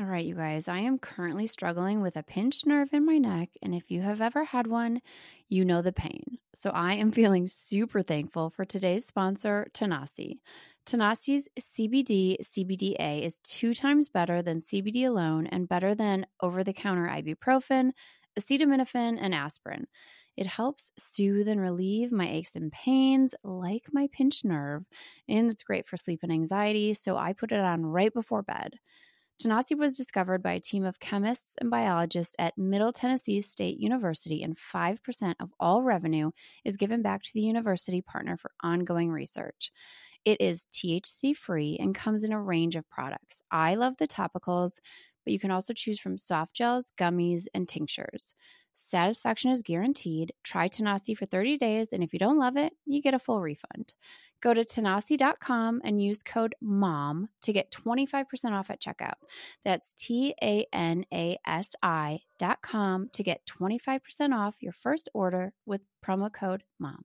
All right, you guys, I am currently struggling with a pinched nerve in my neck. And if you have ever had one, you know the pain. So I am feeling super thankful for today's sponsor, Tanasi. Tanasi's CBD CBDA is two times better than CBD alone and better than over the counter ibuprofen, acetaminophen, and aspirin. It helps soothe and relieve my aches and pains, like my pinched nerve, and it's great for sleep and anxiety. So I put it on right before bed. Tanasi was discovered by a team of chemists and biologists at Middle Tennessee State University, and 5% of all revenue is given back to the university partner for ongoing research. It is THC free and comes in a range of products. I love the topicals, but you can also choose from soft gels, gummies, and tinctures. Satisfaction is guaranteed. Try Tanasi for 30 days, and if you don't love it, you get a full refund. Go to tanasi.com and use code MOM to get 25% off at checkout. That's T A N A S I.com to get 25% off your first order with promo code MOM.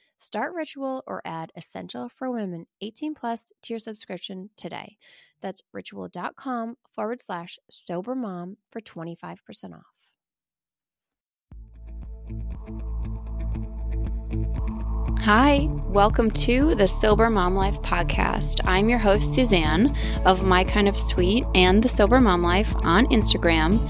Start Ritual or add Essential for Women 18 Plus to your subscription today. That's ritual.com forward slash sober mom for 25% off. Hi, welcome to the Sober Mom Life podcast. I'm your host, Suzanne of My Kind of Sweet and the Sober Mom Life on Instagram.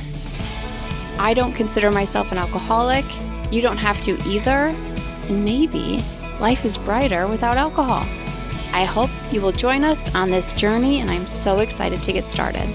I don't consider myself an alcoholic. You don't have to either. And maybe life is brighter without alcohol. I hope you will join us on this journey, and I'm so excited to get started.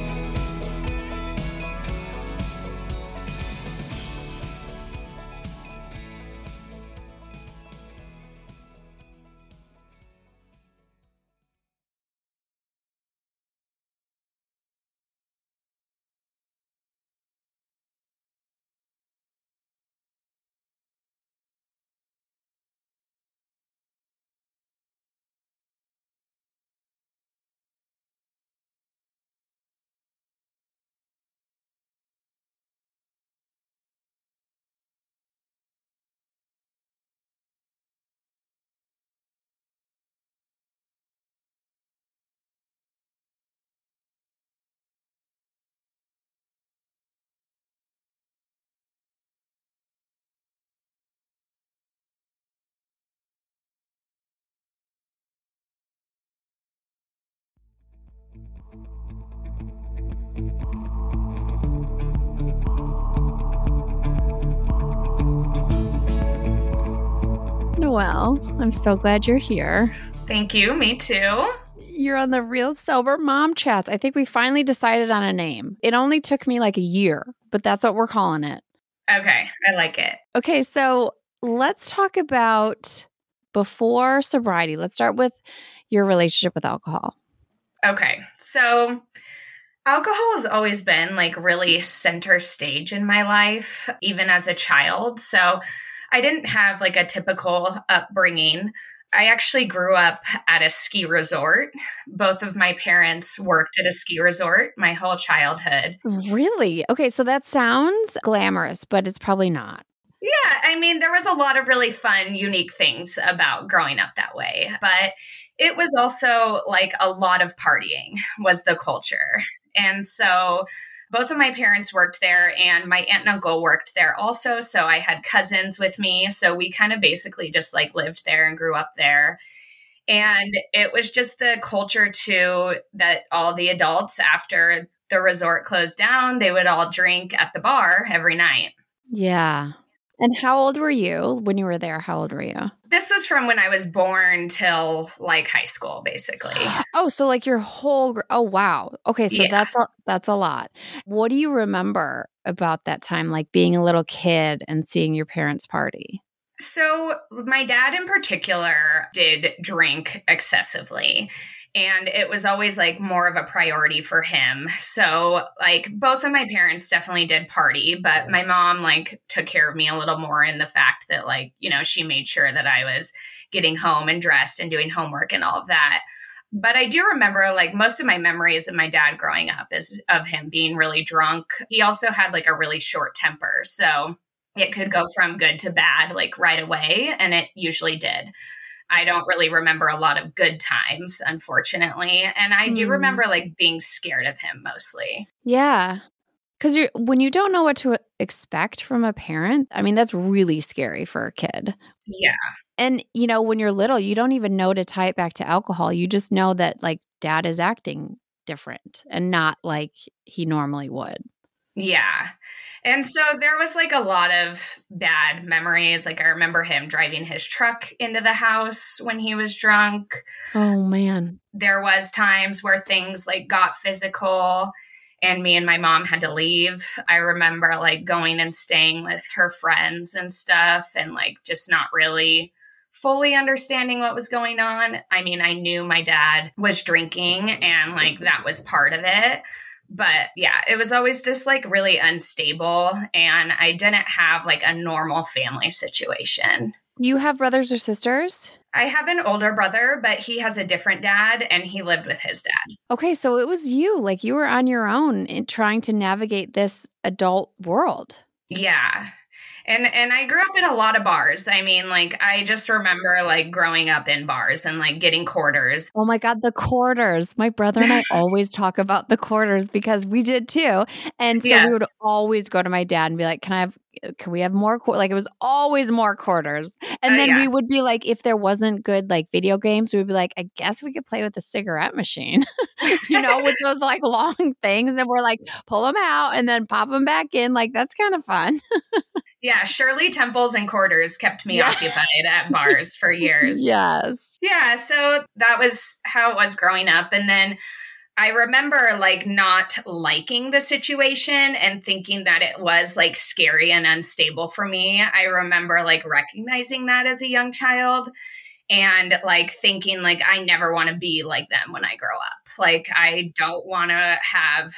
Well, I'm so glad you're here. Thank you. Me too. You're on the Real Sober Mom Chats. I think we finally decided on a name. It only took me like a year, but that's what we're calling it. Okay. I like it. Okay. So let's talk about before sobriety. Let's start with your relationship with alcohol. Okay. So alcohol has always been like really center stage in my life, even as a child. So I didn't have like a typical upbringing. I actually grew up at a ski resort. Both of my parents worked at a ski resort my whole childhood. Really? Okay, so that sounds glamorous, but it's probably not. Yeah, I mean, there was a lot of really fun, unique things about growing up that way. But it was also like a lot of partying was the culture. And so both of my parents worked there and my aunt and uncle worked there also so i had cousins with me so we kind of basically just like lived there and grew up there. And it was just the culture too that all the adults after the resort closed down they would all drink at the bar every night. Yeah and how old were you when you were there? How old were you? This was from when I was born till like high school, basically. oh, so like your whole oh wow. Okay, so yeah. that's a that's a lot. What do you remember about that time like being a little kid and seeing your parents party? So, my dad in particular did drink excessively and it was always like more of a priority for him. So, like both of my parents definitely did party, but my mom like took care of me a little more in the fact that like, you know, she made sure that I was getting home and dressed and doing homework and all of that. But I do remember like most of my memories of my dad growing up is of him being really drunk. He also had like a really short temper. So, it could go from good to bad like right away and it usually did I don't really remember a lot of good times, unfortunately. And I do mm. remember like being scared of him mostly. Yeah. Cause you when you don't know what to expect from a parent, I mean, that's really scary for a kid. Yeah. And you know, when you're little, you don't even know to tie it back to alcohol. You just know that like dad is acting different and not like he normally would. Yeah. And so there was like a lot of bad memories. Like I remember him driving his truck into the house when he was drunk. Oh man. There was times where things like got physical and me and my mom had to leave. I remember like going and staying with her friends and stuff and like just not really fully understanding what was going on. I mean, I knew my dad was drinking and like that was part of it but yeah, it was always just like really unstable. And I didn't have like a normal family situation. You have brothers or sisters? I have an older brother, but he has a different dad and he lived with his dad. Okay, so it was you. Like you were on your own in trying to navigate this adult world. Yeah and and I grew up in a lot of bars. I mean, like I just remember like growing up in bars and like getting quarters. Oh my god, the quarters! My brother and I always talk about the quarters because we did too, and so yeah. we would always go to my dad and be like, "Can I have can we have more qu-? like it was always more quarters and uh, then yeah. we would be like if there wasn't good like video games we would be like i guess we could play with the cigarette machine you know with those like long things and we're like pull them out and then pop them back in like that's kind of fun yeah shirley temples and quarters kept me yeah. occupied at bars for years yes yeah so that was how it was growing up and then I remember like not liking the situation and thinking that it was like scary and unstable for me. I remember like recognizing that as a young child and like thinking like I never want to be like them when I grow up. Like I don't want to have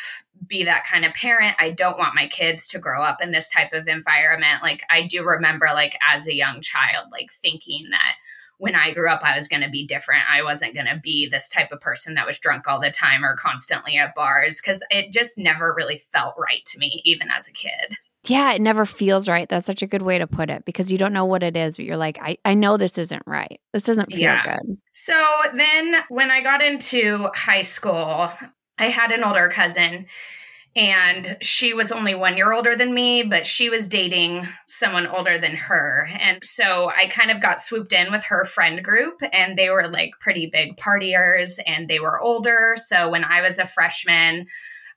be that kind of parent. I don't want my kids to grow up in this type of environment. Like I do remember like as a young child like thinking that when I grew up, I was going to be different. I wasn't going to be this type of person that was drunk all the time or constantly at bars because it just never really felt right to me, even as a kid. Yeah, it never feels right. That's such a good way to put it because you don't know what it is, but you're like, I, I know this isn't right. This doesn't feel yeah. good. So then when I got into high school, I had an older cousin and she was only one year older than me, but she was dating someone older than her. And so I kind of got swooped in with her friend group, and they were like pretty big partiers and they were older. So when I was a freshman,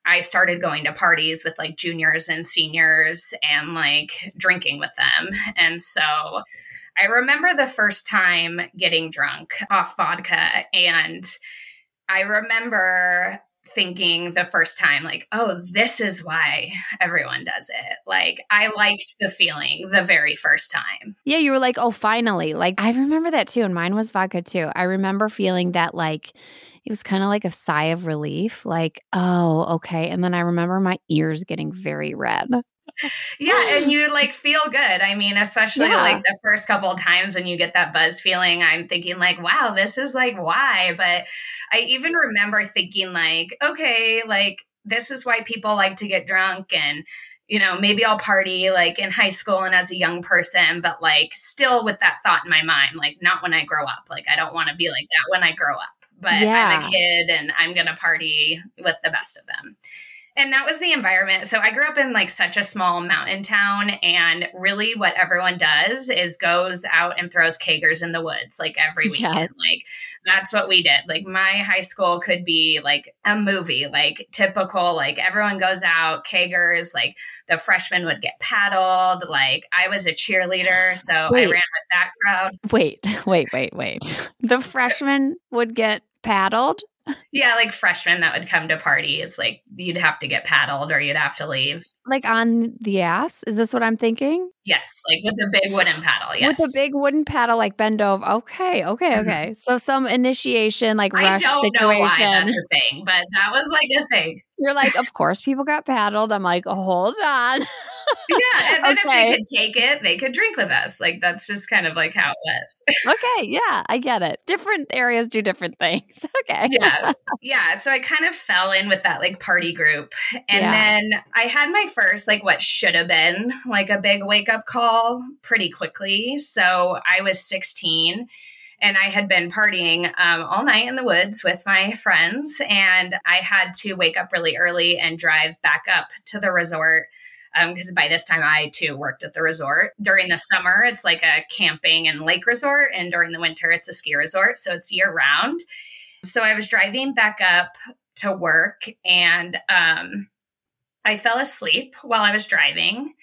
I started going to parties with like juniors and seniors and like drinking with them. And so I remember the first time getting drunk off vodka and I remember thinking the first time like oh this is why everyone does it. Like i liked the feeling the very first time. Yeah you were like oh finally. Like i remember that too and mine was vodka too. I remember feeling that like it was kind of like a sigh of relief like oh okay. And then i remember my ears getting very red yeah and you like feel good i mean especially yeah. like the first couple of times when you get that buzz feeling i'm thinking like wow this is like why but i even remember thinking like okay like this is why people like to get drunk and you know, maybe I'll party like in high school and as a young person, but like still with that thought in my mind, like not when I grow up. Like I don't want to be like that when I grow up, but Yeah. I'm a kid and I'm going to party with the best of them. And that was the environment. So I grew up in like such a small mountain town. And really, what everyone does is goes out and throws kegers in the woods like every weekend. Like that's what we did. Like my high school could be like a movie, like typical, like everyone goes out, kegers, like the freshmen would get paddled. Like I was a cheerleader. So I ran with that crowd. Wait, wait, wait, wait. The freshmen would get paddled. Yeah, like freshmen that would come to parties. Like you'd have to get paddled or you'd have to leave. Like on the ass? Is this what I'm thinking? Yes, like with a big wooden paddle. Yes. With a big wooden paddle, like bend over. Okay, okay, Mhm. okay. So some initiation, like I rush don't know why situation. that's a thing, but that was like a thing. You're like, of course, people got paddled. I'm like, hold on. Yeah, and then if they could take it, they could drink with us. Like that's just kind of like how it was. okay, yeah, I get it. Different areas do different things. Okay. yeah, yeah. So I kind of fell in with that like party group, and Yeah. then I had my first like what should have been like a big wake up call pretty quickly. So I was 16 and I had been partying um, all night in the woods with my friends, and I had to wake up really early and drive back up to the resort. Because by this time, I too worked at the resort. During the summer, it's like a camping and lake resort, and during the winter, it's a ski resort. So it's year round. So I was driving back up to work, and um, I fell asleep while I was driving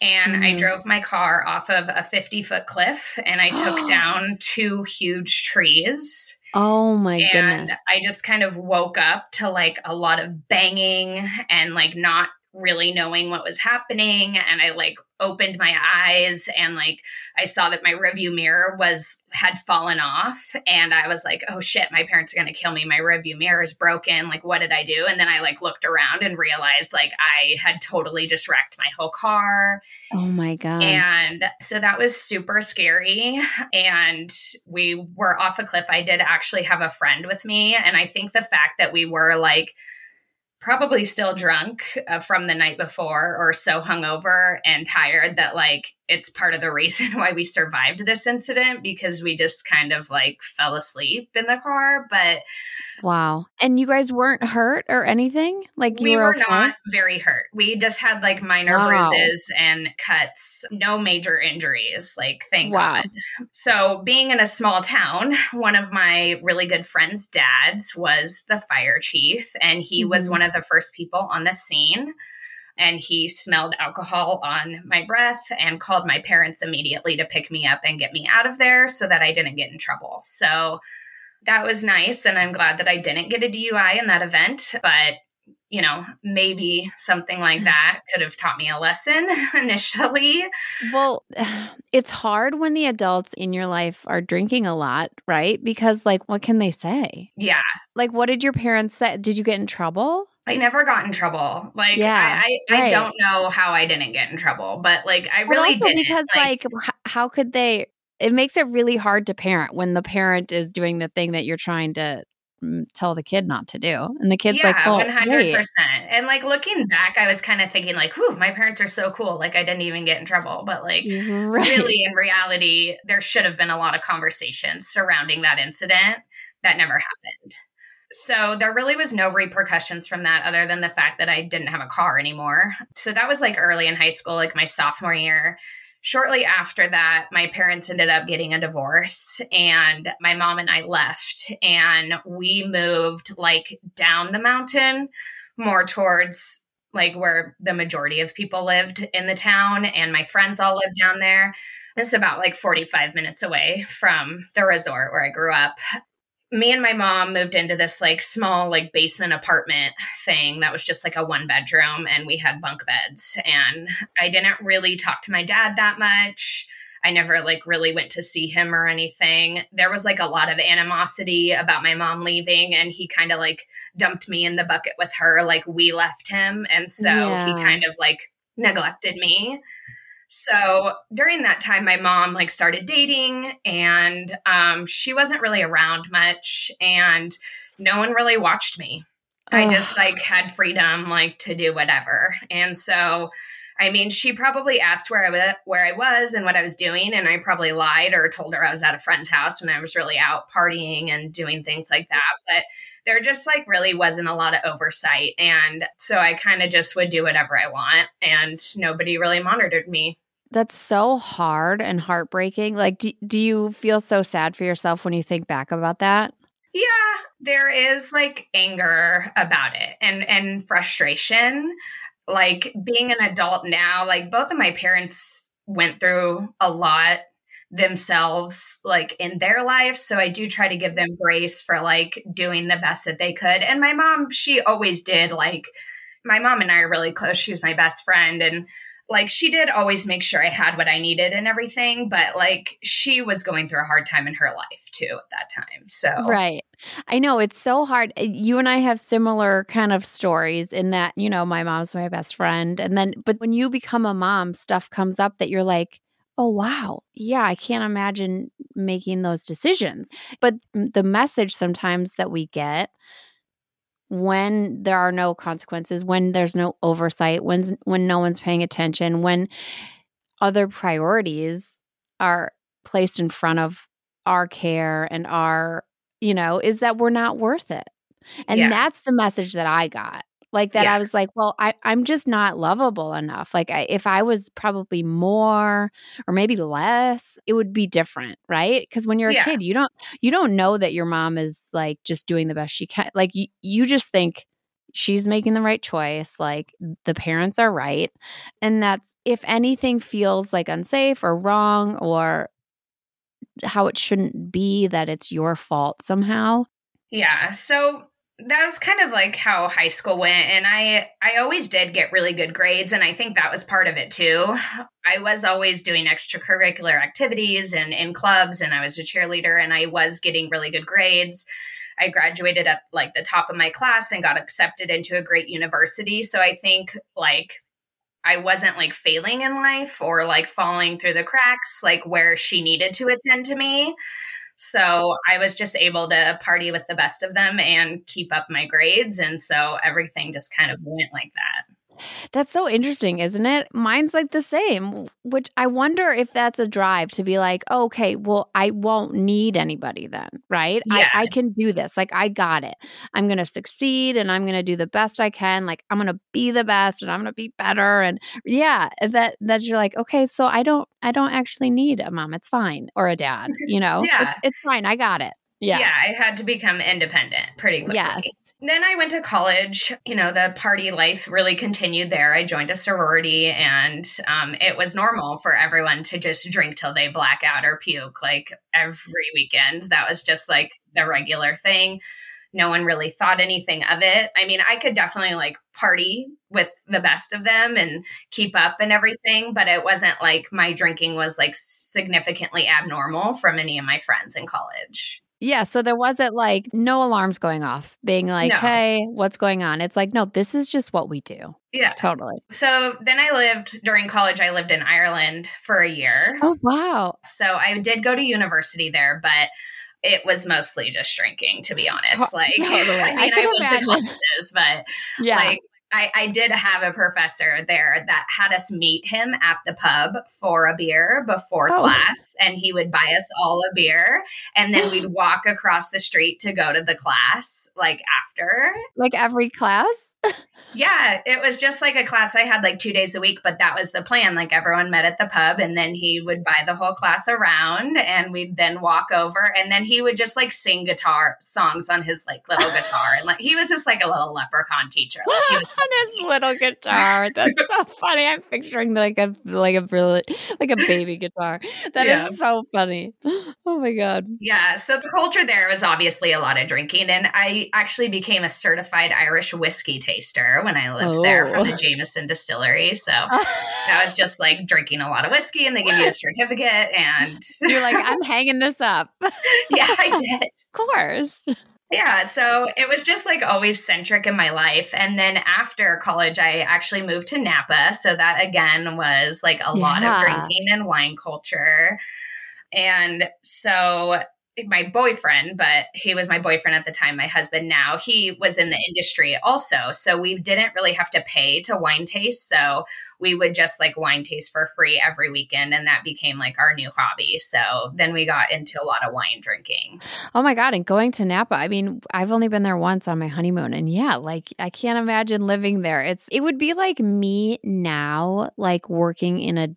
and I Mhm. drove my car off of a 50 foot cliff and I took down two huge trees. Oh my and goodness. I just kind of woke up to like a lot of banging and like not really knowing what was happening. And I like opened my eyes and like I saw that my rearview mirror was had fallen off. And I was like, oh shit, my parents are gonna kill me. My rearview mirror is broken. Like, what did I do? And then I like looked around and realized like I had totally just wrecked my whole car. Oh my god. And so that was super scary. And we were off a cliff. I did actually have a friend with me. And I think the fact that we were like probably still drunk uh, from the night before or so hungover and tired that like it's part of the reason why we survived this incident because we just kind of like fell asleep in the car. But wow. And you guys weren't hurt or anything? Like you we were, were okay? not very hurt. We just had like minor Wow. bruises and cuts, no major injuries, like thank Wow. God. So, being in a small town, one of my really good friends' dads was the fire chief, and he was Mhm. one of the first people on the scene. And he smelled alcohol on my breath and called my parents immediately to pick me up and get me out of there so that I didn't get in trouble. So, that was nice. And I'm glad that I didn't get a DUI in that event. But, you know, maybe something like that could have taught me a lesson initially. Well, it's hard when the adults in your life are drinking a lot, right? Because, like, what can they say? Yeah. Like, what did your parents say? Did you get in trouble? I never got in trouble. Like, Yeah, I, I, I don't know how I didn't get in trouble, but like, I really didn't. because, like, h- how could they? It makes it really hard to parent when the parent is doing the thing that you're trying to mm, tell the kid not to do, and the kid's yeah, like, "Well, one hundred wait." percent. And like looking back, I was kind of thinking like, "Whew, my parents are so cool." Like I didn't even get in trouble, but like Right. really, in reality, there should have been a lot of conversations surrounding that incident that never happened. So there really was no repercussions from that other than the fact that I didn't have a car anymore. So that was like early in high school, like my sophomore year. Shortly after that, my parents ended up getting a divorce and my mom and I left and we moved like down the mountain more towards like where the majority of people lived in the town and my friends all lived down there. It's about like 45 minutes away from the resort where I grew up me and my mom moved into this like small like basement apartment thing that was just like a one bedroom and we had bunk beds. And i didn't really talk to my dad that much. I never like really went to see him or anything. There was like a lot of animosity about my mom leaving and he kind of like dumped me in the bucket with her like we left him. And so Yeah. he kind of like neglected me so during that time, my mom like started dating, and um, she wasn't really around much, and no one really watched me. I just like had freedom, like to do whatever, and so I mean, she probably asked where I was, where I was and what I was doing, and I probably lied or told her I was at a friend's house when I was really out partying and doing things like that. But there just like really wasn't a lot of oversight, and so I kind of just would do whatever I want, and nobody really monitored me. That's so hard and heartbreaking. Like, do, do you feel so sad for yourself when you think back about that? Yeah, there is like anger about it and and frustration. Like being an adult now, like both of my parents went through a lot themselves like in their life so i do try to give them grace for like doing the best that they could. And my mom she always did like my mom and i are really close. She's my best friend and like she did always make sure I had what I needed and everything, but like she was going through a hard time in her life too at that time. So, right. I know it's so hard. Eh, you and I have similar kind of stories in that, you know, my mom's my best friend. And then, but when you become a mom, stuff comes up that you're like, oh, wow. Yeah, I can't imagine making those decisions. But the message sometimes that we get when there are no consequences, when there's no oversight, when when no one's paying attention, when other priorities are placed in front of our care and our, you know, is that we're not worth it. And yeah. that's the message that I got like that yeah. i was like well I, i'm just not lovable enough like I, if i was probably more or maybe less it would be different right because when you're a yeah. kid you don't you don't know that your mom is like just doing the best she can like you, you just think she's making the right choice like the parents are right and that's if anything feels like unsafe or wrong or how it shouldn't be that it's your fault somehow yeah so that was kind of like how high school went and i i always did get really good grades and i think that was part of it too i was always doing extracurricular activities and in clubs and i was a cheerleader and i was getting really good grades i graduated at like the top of my class and got accepted into a great university so i think like I wasn't like failing in life or like falling through the cracks, like where she needed to attend to me. So I was just able to party with the best of them and keep up my grades. And so everything just kind of went like that. That's so interesting, isn't it? Mine's like the same, which I wonder if that's a drive to be like, oh, okay, well, I won't need anybody then, right? Yeah. I, I can do this. Like, I got it. I'm going to succeed and I'm going to do the best I can. Like, I'm going to be the best and I'm going to be better. And yeah, that, that you're like, okay, so I don't, I don't actually need a mom. It's fine. Or a dad, you know, yeah. it's, it's fine. I got it. Yeah. Yeah. I had to become independent pretty quickly. Yes. Then I went to college. You know, the party life really continued there. I joined a sorority, and um, it was normal for everyone to just drink till they black out or puke like every weekend. That was just like the regular thing. No one really thought anything of it. I mean, I could definitely like party with the best of them and keep up and everything, but it wasn't like my drinking was like significantly abnormal from any of my friends in college. Yeah, so there wasn't like no alarms going off, being like, no. "Hey, what's going on?" It's like, "No, this is just what we do." Yeah. Totally. So then I lived during college I lived in Ireland for a year. Oh, wow. So I did go to university there, but it was mostly just drinking to be honest. Like totally. I mean I, I went imagine. to classes, but yeah. like I, I did have a professor there that had us meet him at the pub for a beer before oh. class, and he would buy us all a beer, and then we'd walk across the street to go to the class like after. Like every class? Yeah, it was just like a class I had like two days a week, but that was the plan. Like everyone met at the pub, and then he would buy the whole class around, and we'd then walk over, and then he would just like sing guitar songs on his like little guitar, and like he was just like a little leprechaun teacher. Like he was on his little guitar. That's so funny. I'm picturing like a like a brilliant like a baby guitar. That yeah. is so funny. Oh my god. Yeah. So the culture there was obviously a lot of drinking, and I actually became a certified Irish whiskey taster when I lived oh. there from the oh. Jameson distillery. So I was just like drinking a lot of whiskey and they give you a certificate and you're like, I'm hanging this up. yeah, I did. Of course. Yeah, so it was just like always centric in my life. And then after college, I actually moved to Napa. So that again was like a yeah. lot of drinking and wine culture. And so my boyfriend, but he was my boyfriend at the time, my husband now, he was in the industry also. So we didn't really have to pay to wine taste. So we would just like wine taste for free every weekend. And that became like our new hobby. So then we got into a lot of wine drinking. Oh my God. And going to Napa, I mean, I've only been there once on my honeymoon. And yeah, like I can't imagine living there. It's, it would be like me now, like working in a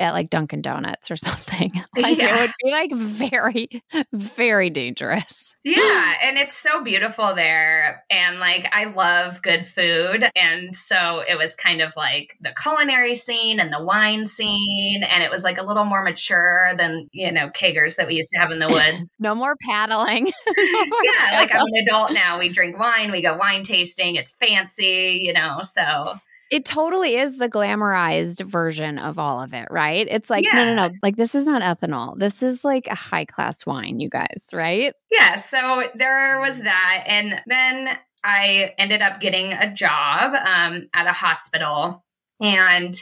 at like Dunkin' Donuts or something. like yeah. it would be like very, very dangerous. Yeah. And it's so beautiful there. And like I love good food. And so it was kind of like the culinary scene and the wine scene. And it was like a little more mature than, you know, kegers that we used to have in the woods. no more paddling. no more yeah. Paddling. Like I'm an adult now. We drink wine, we go wine tasting. It's fancy, you know. So it totally is the glamorized version of all of it, right? It's like, yeah. no, no, no. Like, this is not ethanol. This is like a high class wine, you guys, right? Yeah. So there was that. And then I ended up getting a job um, at a hospital. And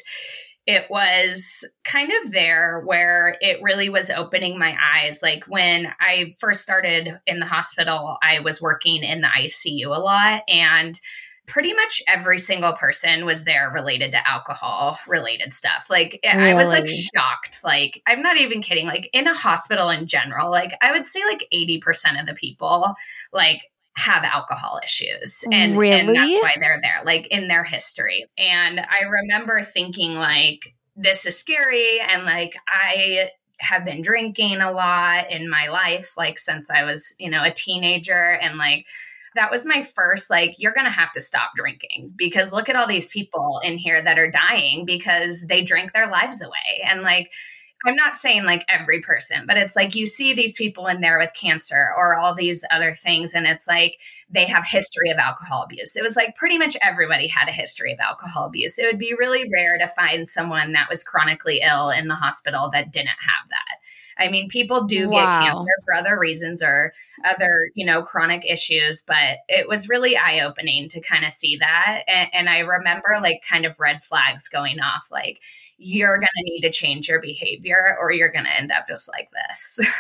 it was kind of there where it really was opening my eyes. Like when I first started in the hospital, I was working in the ICU a lot. And pretty much every single person was there related to alcohol related stuff. Like really? I was like shocked. Like I'm not even kidding. Like in a hospital in general, like I would say like 80% of the people like have alcohol issues. And, really? and that's why they're there, like in their history. And I remember thinking like this is scary and like I have been drinking a lot in my life like since I was, you know, a teenager and like that was my first like you're going to have to stop drinking because look at all these people in here that are dying because they drank their lives away and like I'm not saying like every person, but it's like you see these people in there with cancer or all these other things, and it's like they have history of alcohol abuse. It was like pretty much everybody had a history of alcohol abuse. It would be really rare to find someone that was chronically ill in the hospital that didn't have that. I mean, people do wow. get cancer for other reasons or other, you know, chronic issues, but it was really eye opening to kind of see that. And, and I remember like kind of red flags going off like, you're going to need to change your behavior or you're going to end up just like this.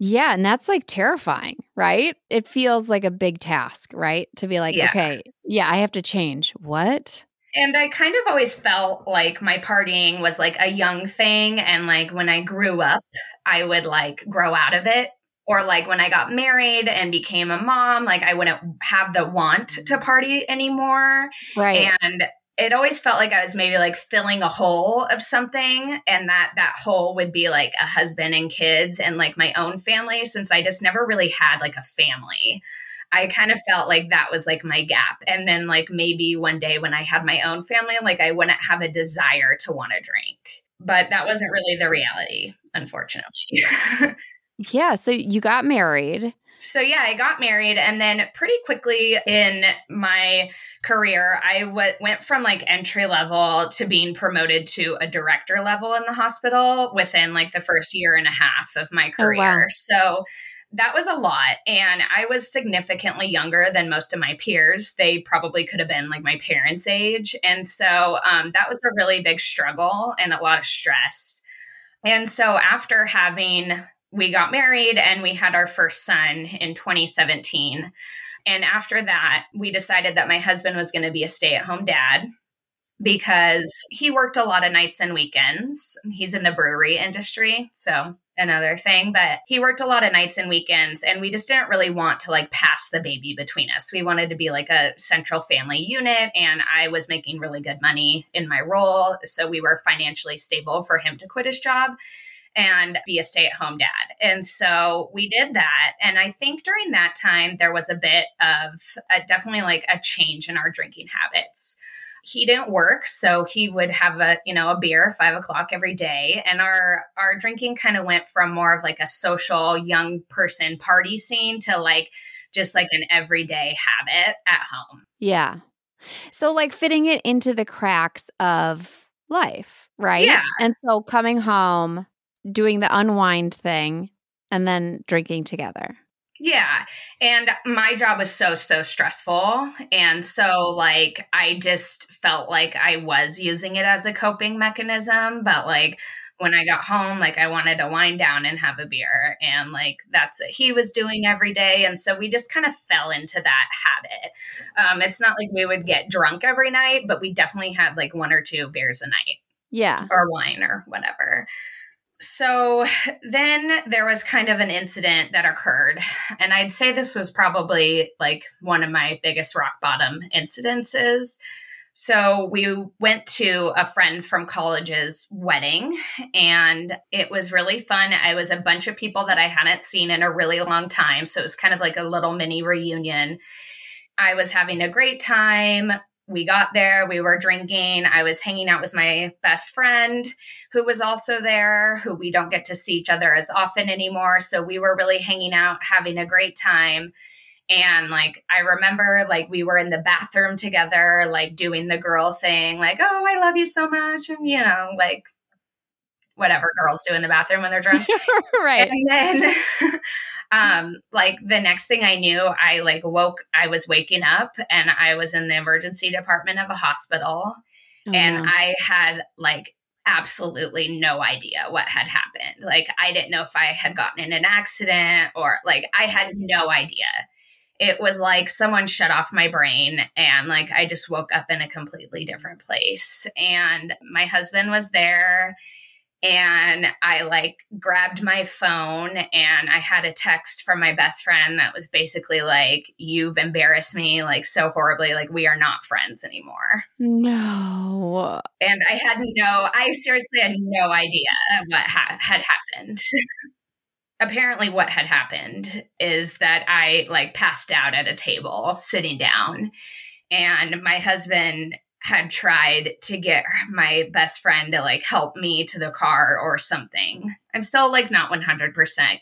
Yeah, and that's like terrifying, right? It feels like a big task, right? To be like, yeah. okay, yeah, I have to change. What? And I kind of always felt like my partying was like a young thing. And like when I grew up, I would like grow out of it. Or like when I got married and became a mom, like I wouldn't have the want to party anymore. Right. And it always felt like I was maybe like filling a hole of something and that that hole would be like a husband and kids and like my own family since I just never really had like a family. I kind of felt like that was like my gap. And then, like, maybe one day when I had my own family, like, I wouldn't have a desire to want to drink. But that wasn't really the reality, unfortunately. yeah. So you got married. So, yeah, I got married. And then, pretty quickly in my career, I w- went from like entry level to being promoted to a director level in the hospital within like the first year and a half of my career. Oh, wow. So, that was a lot. And I was significantly younger than most of my peers. They probably could have been like my parents' age. And so um, that was a really big struggle and a lot of stress. And so after having, we got married and we had our first son in 2017. And after that, we decided that my husband was going to be a stay at home dad because he worked a lot of nights and weekends. He's in the brewery industry. So another thing, but he worked a lot of nights and weekends and we just didn't really want to like pass the baby between us. We wanted to be like a central family unit and I was making really good money in my role, so we were financially stable for him to quit his job and be a stay-at-home dad. And so we did that and I think during that time there was a bit of a, definitely like a change in our drinking habits he didn't work so he would have a you know a beer five o'clock every day. And our our drinking kind of went from more of like a social young person party scene to like just like an everyday habit at home. Yeah. So like fitting it into the cracks of life right? Yeah. And so coming home doing the unwind thing and then drinking together yeah. And my job was so, so stressful. And so, like, I just felt like I was using it as a coping mechanism, but like, when I got home, like I wanted to wind down and have a beer. And like that's what he was doing every day. And so we just kind of fell into that habit. Um, it's not like we would get drunk every night, but we definitely had like one or two beers a night. Yeah. Or wine or whatever. So then there was kind of an incident that occurred. And I'd say this was probably like one of my biggest rock bottom incidences. So we went to a friend from college's wedding and it was really fun. I was a bunch of people that I hadn't seen in a really long time. So it was kind of like a little mini reunion. I was having a great time we got there, we were drinking. I was hanging out with my best friend who was also there, who we don't get to see each other as often anymore. So we were really hanging out, having a great time. And like, I remember like we were in the bathroom together, like doing the girl thing, like, oh, I love you so much. And, you know, like whatever girls do in the bathroom when they're drunk. right. And then um like the next thing i knew i like woke i was waking up and i was in the emergency department of a hospital oh, and i had like absolutely no idea what had happened like i didn't know if i had gotten in an accident or like i had no idea it was like someone shut off my brain and like i just woke up in a completely different place and my husband was there and I like grabbed my phone and I had a text from my best friend that was basically like, You've embarrassed me like so horribly. Like, we are not friends anymore. No. And I had no, I seriously had no idea what ha- had happened. Apparently, what had happened is that I like passed out at a table sitting down. And my husband had tried to get my best friend to like help me to the car or something. I'm still like not 100%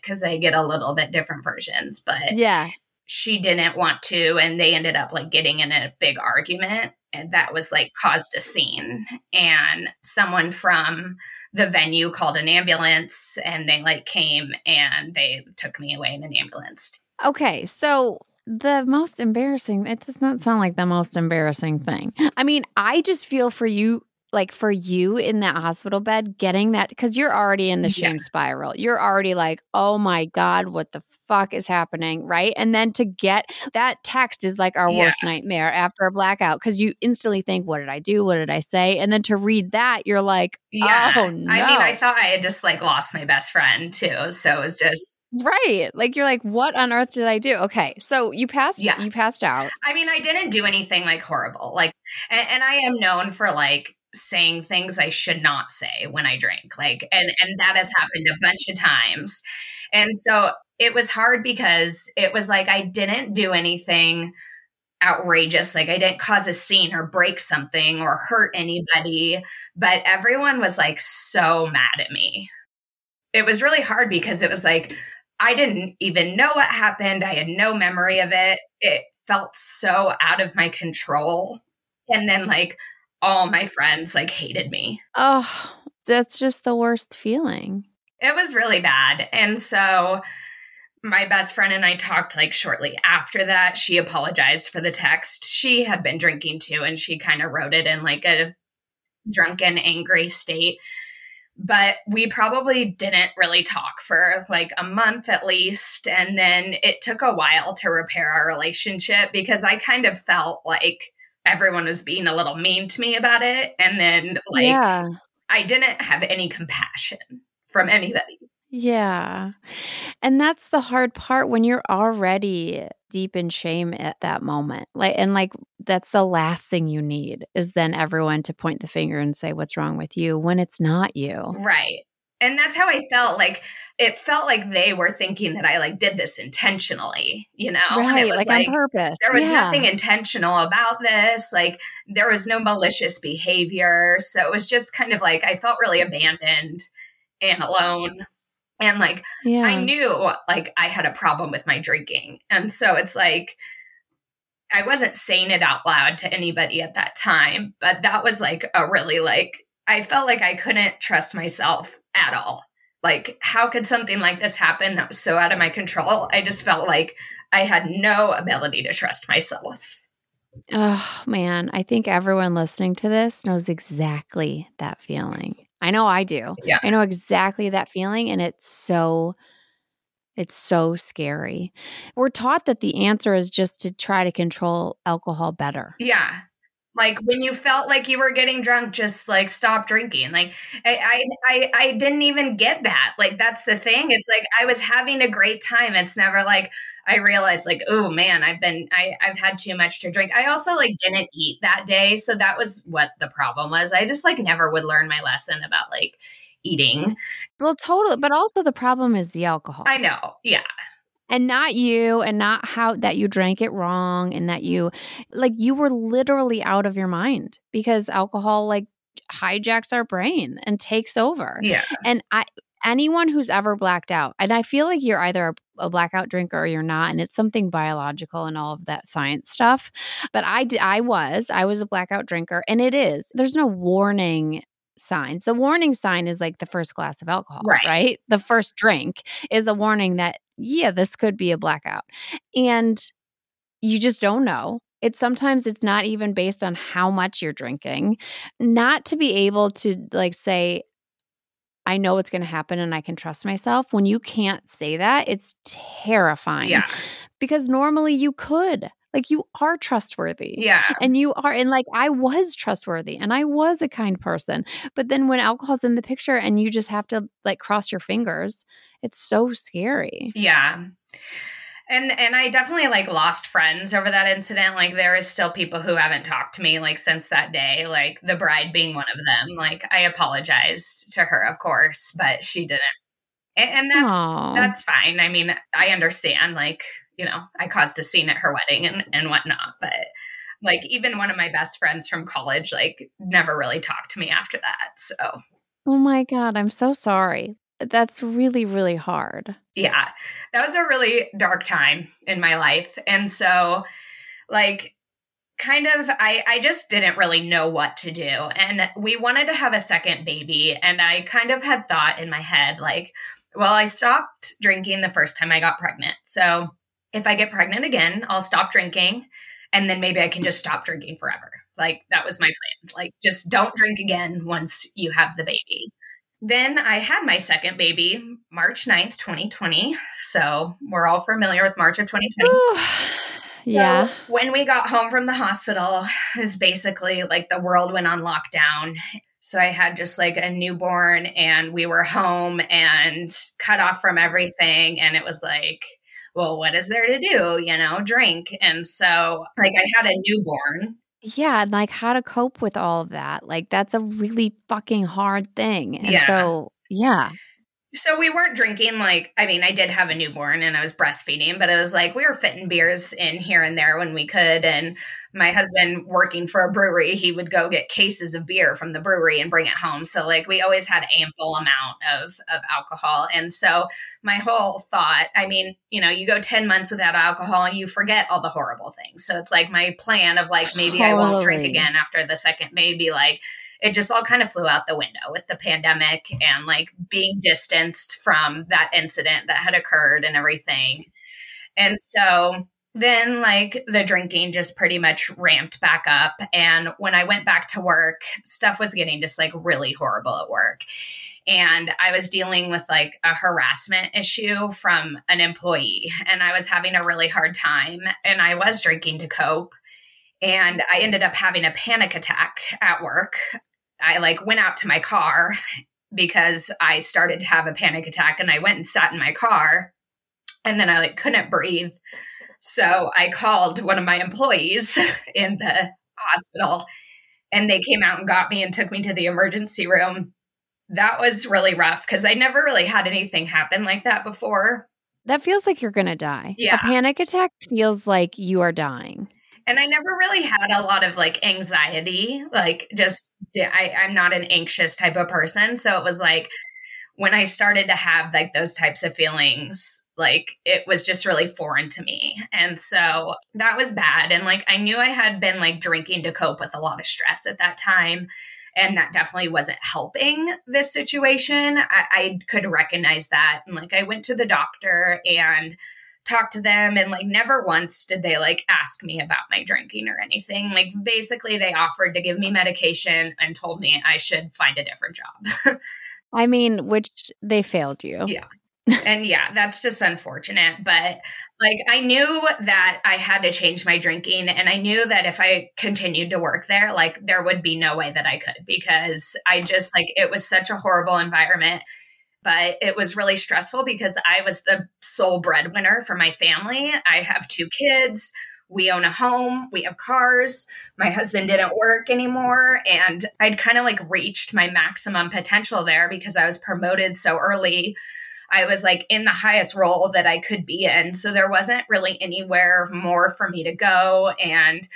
because I get a little bit different versions, but yeah, she didn't want to. And they ended up like getting in a big argument. And that was like caused a scene. And someone from the venue called an ambulance and they like came and they took me away in an ambulance. Okay. So the most embarrassing, it does not sound like the most embarrassing thing. I mean, I just feel for you, like for you in that hospital bed, getting that because you're already in the shame yeah. spiral. You're already like, oh my God, what the fuck is happening? Right. And then to get that text is like our yeah. worst nightmare after a blackout because you instantly think, what did I do? What did I say? And then to read that, you're like, yeah. oh no. I mean, I thought I had just like lost my best friend too. So it was just. Right. Like you're like, what on earth did I do? Okay. So you passed, yeah. you passed out. I mean, I didn't do anything like horrible. Like, and, and I am known for like, saying things I should not say when I drink. Like and and that has happened a bunch of times. And so it was hard because it was like I didn't do anything outrageous. Like I didn't cause a scene or break something or hurt anybody, but everyone was like so mad at me. It was really hard because it was like I didn't even know what happened. I had no memory of it. It felt so out of my control. And then like all my friends like hated me. Oh, that's just the worst feeling. It was really bad. And so my best friend and I talked like shortly after that. She apologized for the text. She had been drinking too, and she kind of wrote it in like a drunken, angry state. But we probably didn't really talk for like a month at least. And then it took a while to repair our relationship because I kind of felt like everyone was being a little mean to me about it. And then, like, yeah. I didn't have any compassion from anybody. Yeah. And that's the hard part when you're already deep in shame at that moment. Like and like that's the last thing you need is then everyone to point the finger and say what's wrong with you when it's not you. Right. And that's how I felt like it felt like they were thinking that I like did this intentionally, you know? Right, and it was like, like on purpose. There was yeah. nothing intentional about this. Like there was no malicious behavior. So it was just kind of like I felt really abandoned and alone and like yeah. i knew like i had a problem with my drinking. And so it's like i wasn't saying it out loud to anybody at that time but that was like a really like i felt like i couldn't trust myself at all. Like how could something like this happen that was so out of my control? I just felt like i had no ability to trust myself. Oh man, I think everyone listening to this knows exactly that feeling. I know I do. Yeah. I know exactly that feeling. And it's so, it's so scary. We're taught that the answer is just to try to control alcohol better. Yeah. Like when you felt like you were getting drunk, just like stop drinking. Like I, I, I, I didn't even get that. Like that's the thing. It's like I was having a great time. It's never like I realized like, oh man, I've been, I, I've had too much to drink. I also like didn't eat that day, so that was what the problem was. I just like never would learn my lesson about like eating. Well, totally. But also the problem is the alcohol. I know. Yeah and not you and not how that you drank it wrong and that you like you were literally out of your mind because alcohol like hijacks our brain and takes over. Yeah. And I anyone who's ever blacked out, and I feel like you're either a, blackout drinker or you're not, and it's something biological and all of that science stuff. But I, I was, I was a blackout drinker, and it is. There's no warning signs. The warning sign is like the first glass of alcohol, right? right? The first drink is a warning that yeah, this could be a blackout. And you just don't know. It's sometimes it's not even based on how much you're drinking. Not to be able to like say, I know it's going to happen and I can trust myself. When you can't say that, it's terrifying. Yeah. Because normally you could. Like you are trustworthy. Yeah. And you are, and like I was trustworthy and I was a kind person. But then when alcohol's in the picture and you just have to like cross your fingers, it's so scary. Yeah. And and I definitely like lost friends over that incident. Like there is still people who haven't talked to me like since that day, like the bride being one of them. Like I apologized to her, of course, but she didn't. And, and that's Aww. that's fine. I mean, I understand like you know, I caused a scene at her wedding and, and whatnot. But like even one of my best friends from college, like never really talked to me after that. So Oh my God, I'm so sorry. That's really, really hard. Yeah. That was a really dark time in my life. And so like kind of I I just didn't really know what to do. And we wanted to have a second baby. And I kind of had thought in my head, like, well, I stopped drinking the first time I got pregnant. So if I get pregnant again, I'll stop drinking and then maybe I can just stop drinking forever. Like that was my plan. Like just don't drink again once you have the baby. Then I had my second baby March 9th, 2020. So we're all familiar with March of 2020. yeah. So when we got home from the hospital is basically like the world went on lockdown. So I had just like a newborn and we were home and cut off from everything and it was like well, what is there to do? You know, drink. And so, like, I had a newborn. Yeah, and like how to cope with all of that. Like, that's a really fucking hard thing. And yeah. so, yeah. So we weren't drinking like I mean I did have a newborn and I was breastfeeding but it was like we were fitting beers in here and there when we could. And my husband working for a brewery he would go get cases of beer from the brewery and bring it home. So like we always had ample amount of of alcohol. And so my whole thought I mean you know you go 10 months without alcohol and you forget all the horrible things. So it's like my plan of like maybe totally. I won't drink again after the second maybe like it just all kind of flew out the window with the pandemic and like being distanced from that incident that had occurred and everything. And so then like the drinking just pretty much ramped back up. And when i went back to work stuff was getting just like really horrible at work. And i was dealing with like a harassment issue from an employee and i was having a really hard time and i was drinking to cope. And i ended up having a panic attack at work I like went out to my car because I started to have a panic attack and I went and sat in my car and then I like couldn't breathe. So I called one of my employees in the hospital and they came out and got me and took me to the emergency room. That was really rough because I never really had anything happen like that before. That feels like you're going to die. Yeah. A panic attack feels like you are dying and I never really had a lot of like anxiety. Like, just I, I'm not an anxious type of person. So it was like when I started to have like those types of feelings, like it was just really foreign to me. And so that was bad. And like I knew I had been like drinking to cope with a lot of stress at that time. And that definitely wasn't helping this situation. I, I could recognize that. And like I went to the doctor and talk to them and like never once did they like ask me about my drinking or anything like basically they offered to give me medication and told me i should find a different job i mean which they failed you yeah and yeah, that's just unfortunate. But like, I knew that I had to change my drinking. And I knew that if I continued to work there, like, there would be no way that I could because I just like it was such a horrible environment. But it was really stressful because I was the sole breadwinner for my family. I have two kids. We own a home. We have cars. My husband didn't work anymore. And I'd kind of like reached my maximum potential there because I was promoted so early I was like in the highest role that I could be in. So there wasn't really anywhere more for me to go. And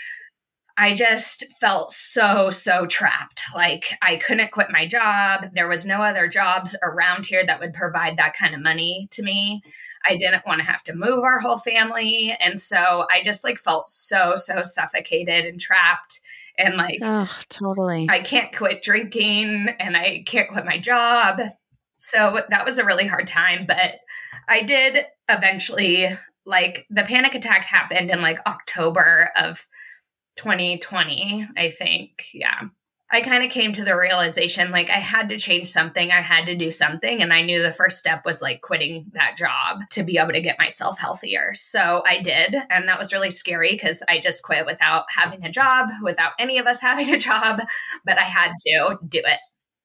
I just felt so, so trapped. Like I couldn't quit my job. There was no other jobs around here that would provide that kind of money to me. I didn't want to have to move our whole family. And so I just like felt so, so suffocated and trapped. And like, oh, totally. I can't quit drinking and I can't quit my job. So that was a really hard time, but I did eventually like the panic attack happened in like October of 2020, I think. Yeah. I kind of came to the realization like I had to change something, I had to do something. And I knew the first step was like quitting that job to be able to get myself healthier. So I did. And that was really scary because I just quit without having a job, without any of us having a job, but I had to do it.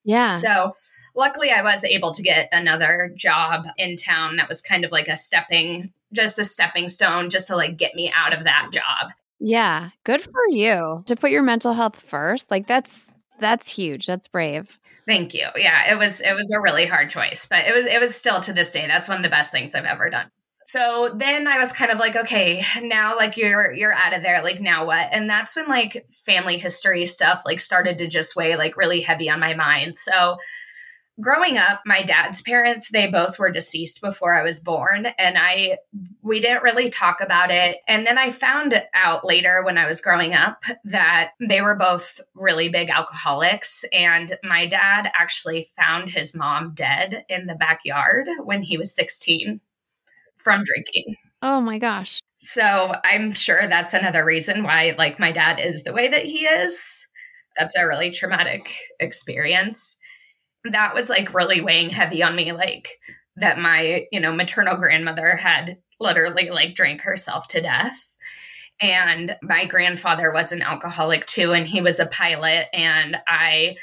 Yeah. So luckily I was able to get another job in town that was kind of like a stepping just a stepping stone just to like get me out of that job. Yeah, good for you. To put your mental health first, like that's that's huge. That's brave. Thank you. Yeah, it was it was a really hard choice, but it was it was still to this day that's one of the best things I've ever done. So then I was kind of like, okay, now like you're you're out of there, like now what? And that's when like family history stuff like started to just weigh like really heavy on my mind. So growing up my dad's parents they both were deceased before i was born and i we didn't really talk about it. And then i found out later when i was growing up that they were both really big alcoholics and my dad actually found his mom dead in the backyard when he was 16 from drinking. Oh my gosh. So i'm sure that's another reason why like my dad is the way that he is. That's a really traumatic experience that was like really weighing heavy on me like that my you know maternal grandmother had literally like drank herself to death. And my grandfather was an alcoholic too and he was a pilot and i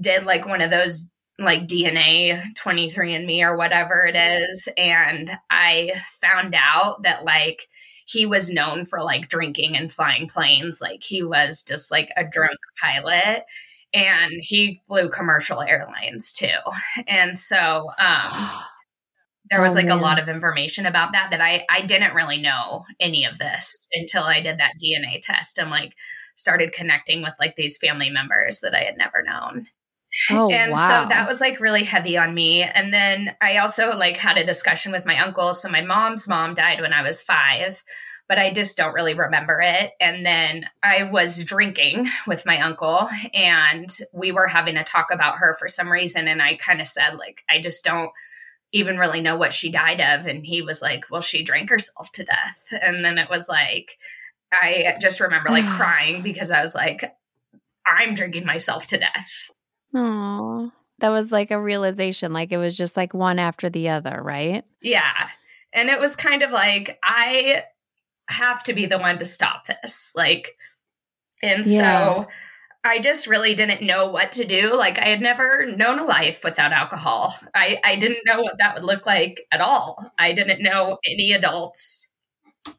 did like one of those like dna 23andme or whatever it is. And i found out that like he was known for like drinking and flying planes. Like he was just like a drunk pilot and he flew commercial airlines too. And so um, there was oh, like man. a lot of information about that that I I didn't really know any of this until I did that DNA test and like started connecting with like these family members that I had never known. Oh, and wow. so that was like really heavy on me. And then I also like had a discussion with my uncle. So my mom's mom died when I was five but I just don't really remember it. And then I was drinking with my uncle and we were having a talk about her for some reason. And I kind of said, like, I just don't even really know what she died of. And he was like, well, she drank herself to death. And then it was like, I just remember like crying because I was like, I'm drinking myself to death. Oh, that was like a realization. Like it was just like one after the other, right? Yeah. And it was kind of like, I have to be the one to stop this. Like, and yeah. so I just really didn't know what to do. Like, I had never known a life without alcohol. I, I didn't know what that would look like at all. I didn't know any adults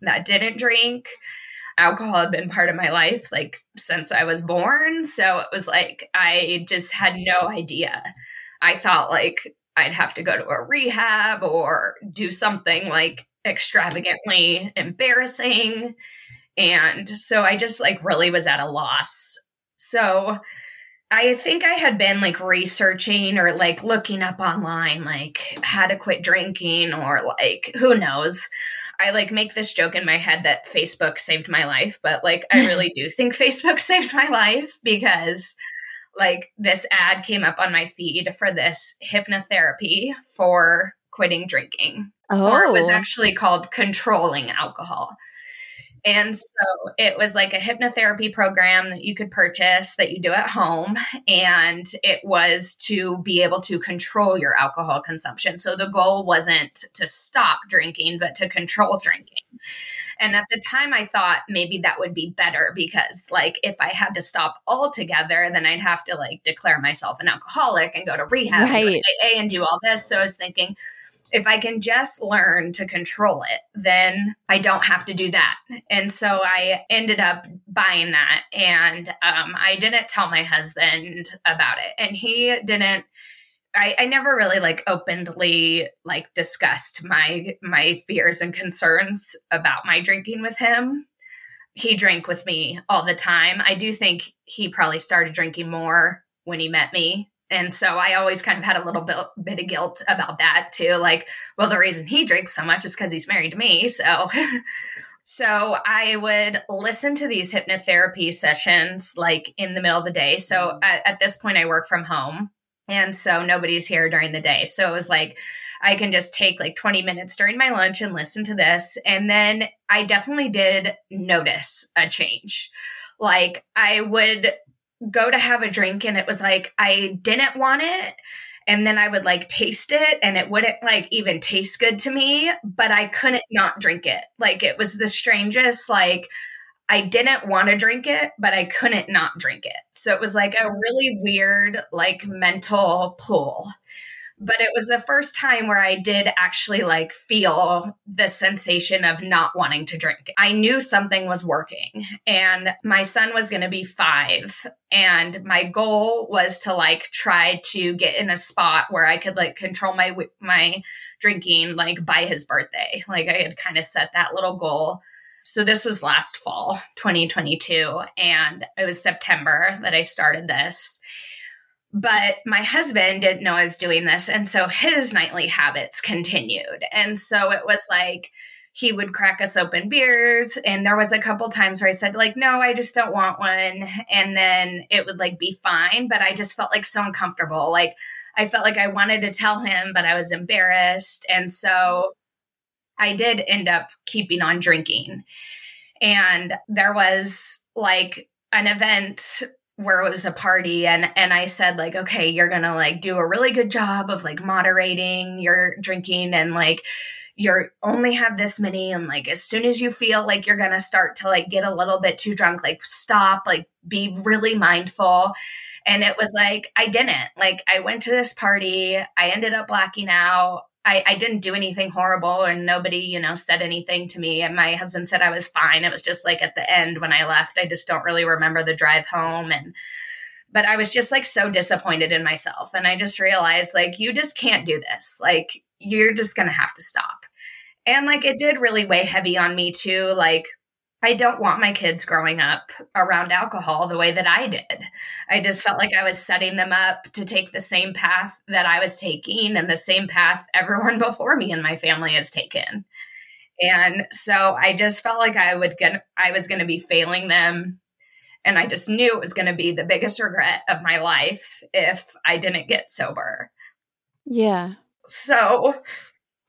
that didn't drink. Alcohol had been part of my life like since I was born. So it was like I just had no idea. I thought like I'd have to go to a rehab or do something like extravagantly embarrassing. And so I just like really was at a loss. So I think I had been like researching or like looking up online, like how to quit drinking or like who knows. I like make this joke in my head that Facebook saved my life, but like I really do think Facebook saved my life because like this ad came up on my feed for this hypnotherapy for quitting drinking. Oh. Or it was oh. actually called controlling alcohol. And so it was like a hypnotherapy program that you could purchase that you do at home. And it was to be able to control your alcohol consumption. So the goal wasn't to stop drinking, but to control drinking. And at the time, I thought maybe that would be better because, like, if I had to stop altogether, then I'd have to like declare myself an alcoholic and go to rehab Right. and, AA and do all this. So I was thinking, if I can just learn to control it, then I don't have to do that. And so I ended up buying that. And um, I didn't tell my husband about it. And he didn't. I, I never really like openly like discussed my my fears and concerns about my drinking with him. He drank with me all the time. I do think he probably started drinking more when he met me and so I always kind of had a little bit, bit of guilt about that too. Like, well, the reason he drinks so much is because he's married to me. So, so I would listen to these hypnotherapy sessions like in the middle of the day. So mm-hmm. at, at this point, I work from home. And so nobody's here during the day. So it was like, I can just take like 20 minutes during my lunch and listen to this. And then I definitely did notice a change. Like I would go to have a drink and it was like I didn't want it and then I would like taste it and it wouldn't like even taste good to me, but I couldn't not drink it. Like it was the strangest like I didn't want to drink it, but I couldn't not drink it. So it was like a really weird like mental pull but it was the first time where I did actually like feel the sensation of not wanting to drink. I knew something was working and my son was going to be 5 and my goal was to like try to get in a spot where I could like control my my drinking like by his birthday. Like I had kind of set that little goal. So this was last fall, 2022, and it was September that I started this. But my husband didn't know I was doing this. And so his nightly habits continued. And so it was like, he would crack us open beers and there was a couple times where i said like no i just don't want one and then it would like be fine but i just felt like so uncomfortable like i felt like i wanted to tell him but i was embarrassed and so i did end up keeping on drinking and there was like an event where it was a party and and I said like okay you're going to like do a really good job of like moderating your drinking and like you're only have this many and like as soon as you feel like you're going to start to like get a little bit too drunk like stop like be really mindful. And it was like I didn't. Like I went to this party I ended up blacking out I, I didn't do anything horrible and nobody, you know, said anything to me. And my husband said I was fine. It was just like at the end when I left, I just don't really remember the drive home. And, but I was just like so disappointed in myself. And I just realized like, you just can't do this. Like, you're just going to have to stop. And like, it did really weigh heavy on me too. Like, I don't want my kids growing up around alcohol the way that I did. I just felt like I was setting them up to take the same path that I was taking and the same path everyone before me in my family has taken. And so I just felt like I would get I was going to be failing them and I just knew it was going to be the biggest regret of my life if I didn't get sober. Yeah. So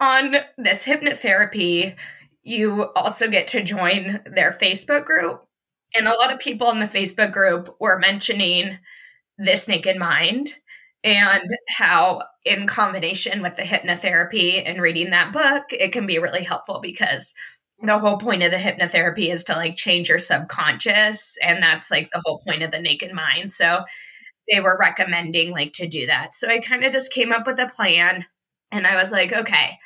on this hypnotherapy you also get to join their Facebook group. And a lot of people in the Facebook group were mentioning This Naked Mind and how, in combination with the hypnotherapy and reading that book, it can be really helpful because the whole point of the hypnotherapy is to like change your subconscious. And that's like the whole point of the naked mind. So they were recommending like to do that. So I kind of just came up with a plan and I was like, okay,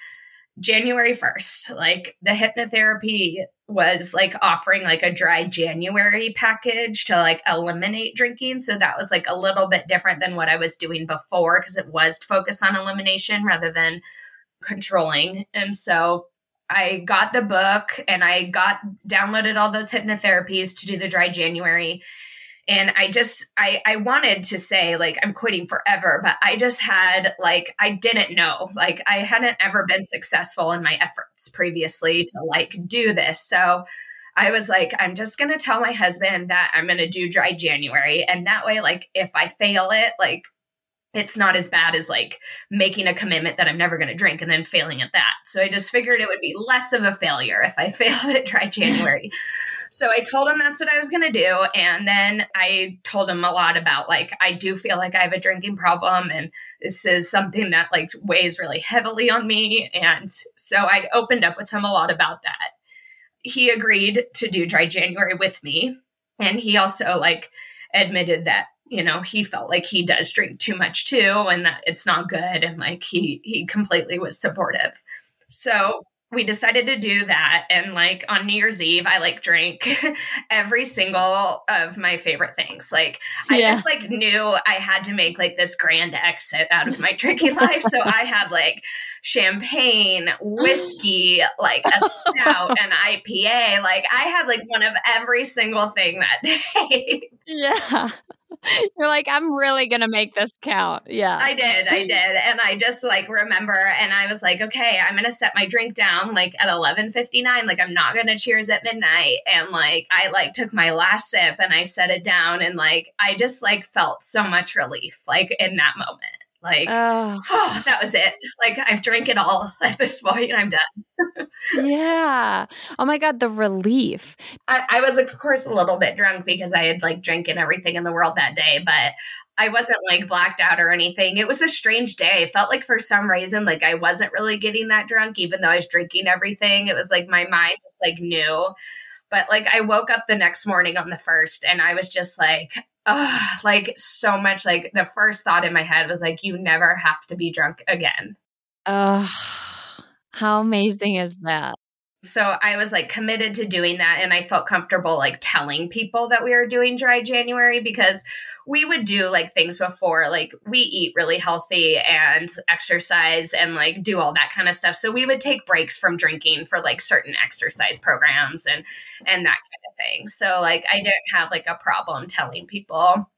January 1st, like the hypnotherapy was like offering like a dry January package to like eliminate drinking. So that was like a little bit different than what I was doing before because it was focused on elimination rather than controlling. And so I got the book and I got downloaded all those hypnotherapies to do the dry January and i just i i wanted to say like i'm quitting forever but i just had like i didn't know like i hadn't ever been successful in my efforts previously to like do this so i was like i'm just going to tell my husband that i'm going to do dry january and that way like if i fail it like it's not as bad as like making a commitment that I'm never going to drink and then failing at that. So I just figured it would be less of a failure if I failed at dry January. So I told him that's what I was going to do. And then I told him a lot about like, I do feel like I have a drinking problem and this is something that like weighs really heavily on me. And so I opened up with him a lot about that. He agreed to do dry January with me. And he also like admitted that you know he felt like he does drink too much too and that it's not good and like he he completely was supportive so we decided to do that. And like on new year's eve i like drank every single of my favorite things. Like i just like knew i had to make like this grand exit out of my drinking life. So i had like champagne whiskey like a stout an ipa like i had like one of every single thing that day. Yeah you're like, I'm really going to make this count. Yeah. I did. I did. And I just like remember and I was like, okay, I'm going to set my drink down like at 11:59. Like I'm not going to cheers at midnight and like I like took my last sip and I set it down and like I just like felt so much relief like in that moment. Like, oh. oh. that was it. Like, I've drank it all at this point. I'm done. yeah. Oh my God, the relief. I, I, was, of course, a little bit drunk because I had like drinking everything in the world that day, but I wasn't like blacked out or anything. It was a strange day. It felt like for some reason, like I wasn't really getting that drunk, even though I was drinking everything. It was like my mind just like knew. But like I woke up the next morning on the first and I was just like, uh, like so much like the first thought in my head was like you never have to be drunk again. Oh how amazing is that? So i was like committed to doing that and i felt comfortable like telling people that we were doing dry january because we would do like things before like we eat really healthy and exercise and like do all that kind of stuff. So we would take breaks from drinking for like certain exercise programs and and that thing. So like I didn't have like a problem telling people.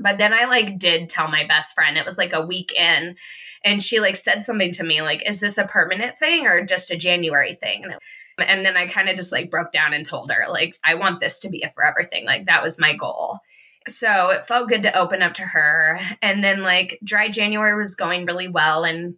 But then I like did tell my best friend. It was like a week in and she like said something to me like is this a permanent thing or just a January thing? And then I kind of just like broke down and told her like I want this to be a forever thing. Like that was my goal. So it felt good to open up to her. And then like dry January was going really well and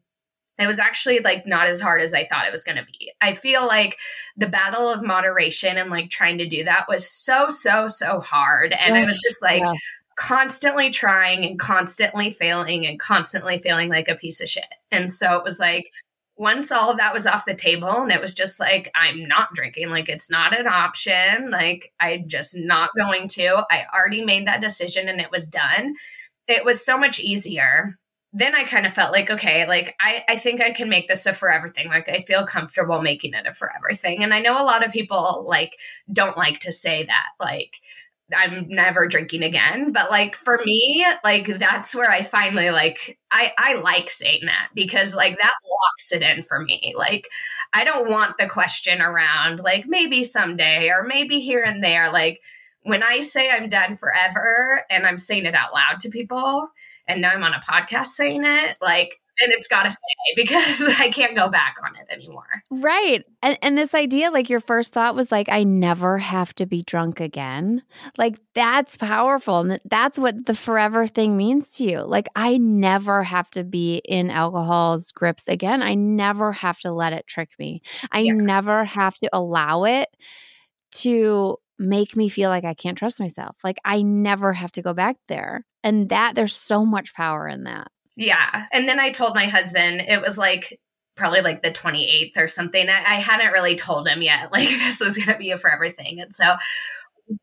it was actually like not as hard as I thought it was going to be. I feel like the battle of moderation and like trying to do that was so, so, so hard. And I was just like, yeah. constantly trying and constantly failing and constantly feeling like a piece of shit. And so it was like, once all of that was off the table and it was just like, I'm not drinking, like it's not an option, like I'm just not going to. I already made that decision and it was done. It was so much easier then I kind of felt like, okay, like I, I think I can make this a forever thing. Like I feel comfortable making it a forever thing. And I know a lot of people like don't like to say that, like I'm never drinking again. But like for me, like that's where I finally like I, I like saying that because like that locks it in for me. Like I don't want the question around like maybe someday or maybe here and there. Like when I say I'm done forever and I'm saying it out loud to people, and now I'm on a podcast saying it, like and it's got to stay because I can't go back on it anymore. Right. And and this idea like your first thought was like I never have to be drunk again. Like that's powerful and that's what the forever thing means to you. Like I never have to be in alcohol's grips again. I never have to let it trick me. I yeah. never have to allow it to make me feel like I can't trust myself. Like I never have to go back there. And that there's so much power in that. Yeah. And then I told my husband, it was like probably like the 28th or something. I, I hadn't really told him yet, like this was going to be a forever thing. And so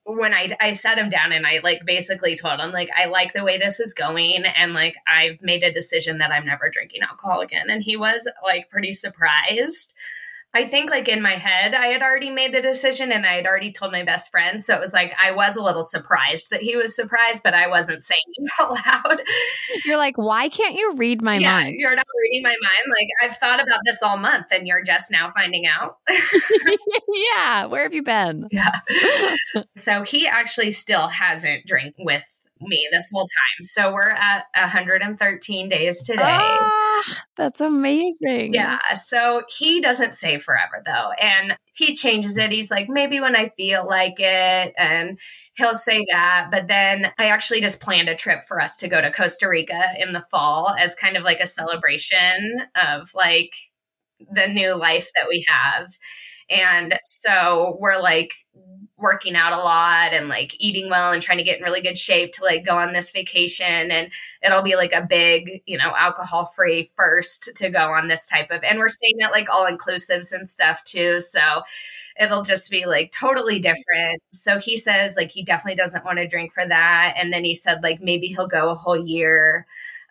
when I, I sat him down and I like basically told him like I like the way this is going and like I've made a decision that I'm never drinking alcohol again and he was like pretty surprised I think like in my head, I had already made the decision and I had already told my best friend. So it was like I was a little surprised that he was surprised, but I wasn't saying it out loud. You're like, why can't you read my yeah, mind? You're not reading my mind. Like I've thought about this all month and you're just now finding out. yeah. Where have you been? Yeah. so he actually still hasn't drank with me this whole time. So we're at 113 days today. Ah, that's amazing. Yeah. So he doesn't say forever though. And he changes it. He's like, maybe when I feel like it. And he'll say that. But then I actually just planned a trip for us to go to Costa Rica in the fall as kind of like a celebration of like the new life that we have. And so we're like working out a lot and like eating well and trying to get in really good shape to like go on this vacation. And it'll be like a big, you know, alcohol free first to go on this type of, and we're staying at like all inclusives and stuff too. So it'll just be like totally different. So he says like he definitely doesn't want to drink for that. And then he said like maybe he'll go a whole year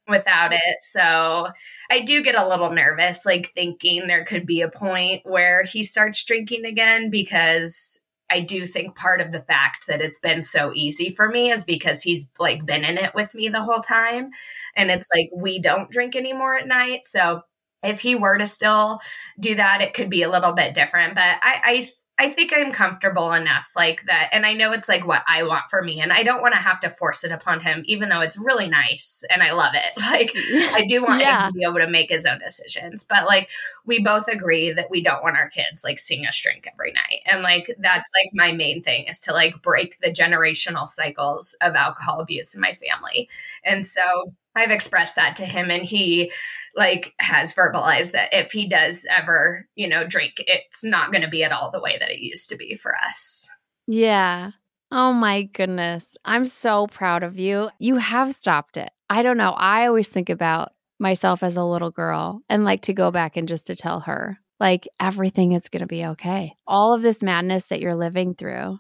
without mm-hmm. it. So I do get a little nervous, like thinking there could be a point where he starts drinking again because I do think part of the fact that it's been so easy for me is because he's like been in it with me the whole time. And it's like we don't drink anymore at night. So if he were to still do that, it could be a little bit different. But I, I I think I'm comfortable enough like that. And I know it's like what I want for me. And I don't want to have to force it upon him, even though it's really nice and I love it. Like, I do want yeah. him to be able to make his own decisions. But like, we both agree that we don't want our kids like seeing us drink every night. And like, that's like my main thing is to like break the generational cycles of alcohol abuse in my family. And so I've expressed that to him and he like has verbalized that if he does ever, you know, drink, it's not going to be at all the way that it used to be for us. Yeah. Oh my goodness. I'm so proud of you. You have stopped it. I don't know. I always think about myself as a little girl and like to go back and just to tell her like everything is going to be okay. All of this madness that you're living through,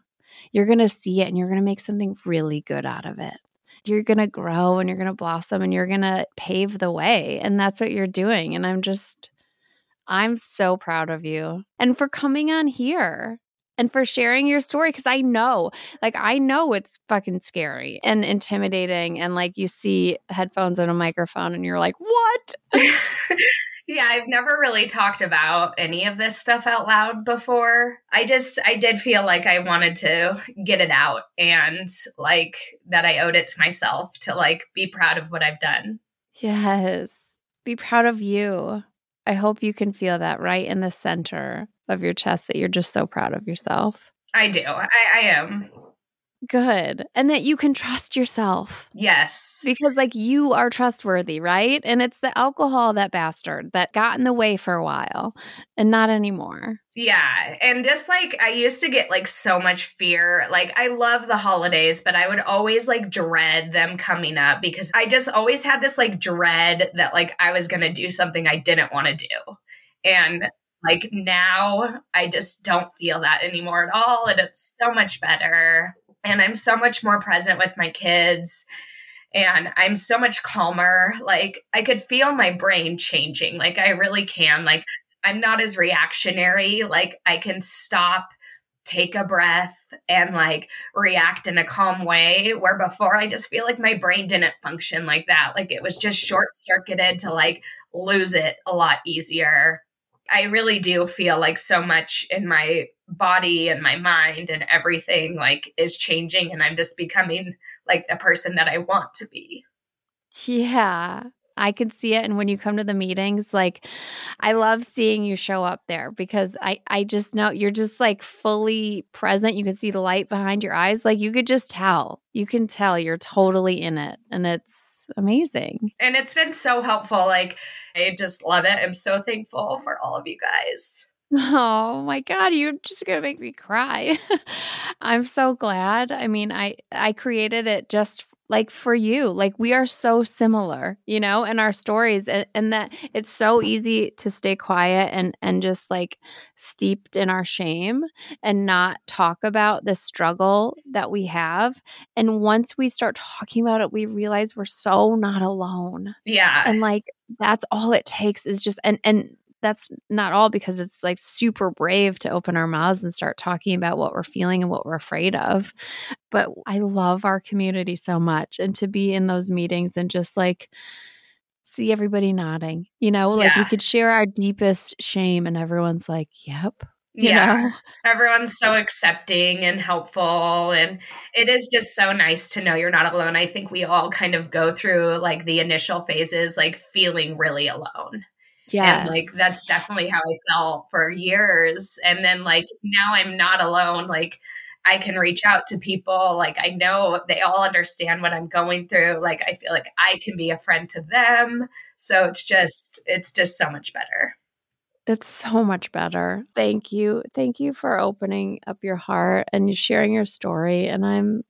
you're going to see it and you're going to make something really good out of it you're going to grow and you're going to blossom and you're going to pave the way. And that's what you're doing. And I'm just, I'm so proud of you and for coming on here and for sharing your story because I know, like, I know it's fucking scary and intimidating. And like, you see headphones and a microphone and you're like, what? Yeah, I've never really talked about any of this stuff out loud before. I just, I did feel like I wanted to get it out and like that I owed it to myself to like be proud of what I've done. Yes. Be proud of you. I hope you can feel that right in the center of your chest that you're just so proud of yourself. I do. I, I am. Good. And that you can trust yourself. Yes. Because, like, you are trustworthy, right? And it's the alcohol, that bastard, that got in the way for a while and not anymore. Yeah. And just like, I used to get like so much fear. Like, I love the holidays, but I would always like dread them coming up because I just always had this like dread that like I was going to do something I didn't want to do. And like now I just don't feel that anymore at all. And it's so much better and I'm so much more present with my kids and I'm so much calmer. Like I could feel my brain changing. Like I really can. Like I'm not as reactionary. Like I can stop, take a breath, and like react in a calm way. Where before I just feel like my brain didn't function like that. Like it was just short circuited to like lose it a lot easier. I really do feel like so much in my body and my mind and everything like is changing and I'm just becoming like the person that I want to be. Yeah. I can see it and when you come to the meetings like I love seeing you show up there because I I just know you're just like fully present. You can see the light behind your eyes like you could just tell. You can tell you're totally in it and it's amazing. And it's been so helpful like I just love it. I'm so thankful for all of you guys. Oh my god, you're just going to make me cry. I'm so glad. I mean, I I created it just like for you. Like we are so similar, you know, in our stories and, and that it's so easy to stay quiet and and just like steeped in our shame and not talk about the struggle that we have. And once we start talking about it, we realize we're so not alone. Yeah. And like that's all it takes is just and and that's not all because it's like super brave to open our mouths and start talking about what we're feeling and what we're afraid of. But I love our community so much and to be in those meetings and just like see everybody nodding, you know, like yeah. we could share our deepest shame and everyone's like, yep. yeah. Know? Everyone's so accepting and helpful. And it is just so nice to know you're not alone. I think we all kind of go through like the initial phases, like feeling really alone. Yeah. And like that's definitely how I felt for years. And then like now I'm not alone. Like I can reach out to people. Like I know they all understand what I'm going through. Like I feel like I can be a friend to them. So it's just it's just so much better. It's so much better. Thank you. Thank you for opening up your heart and sharing your story. And I'm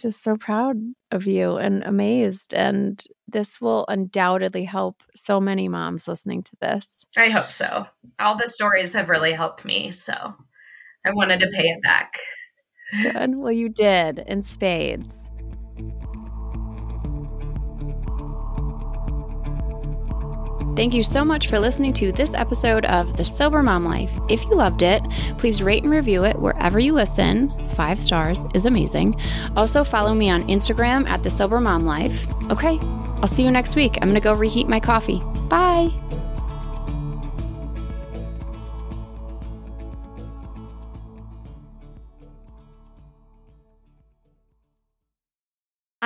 just so proud of you and amazed. And this will undoubtedly help so many moms listening to this. I hope so. All the stories have really helped me. So I wanted to pay it back. Good. Well, you did in spades. Thank you so much for listening to this episode of The Sober Mom Life. If you loved it, please rate and review it wherever you listen. Five stars is amazing. Also, follow me on Instagram at The Sober Mom Life. Okay, I'll see you next week. I'm going to go reheat my coffee. Bye.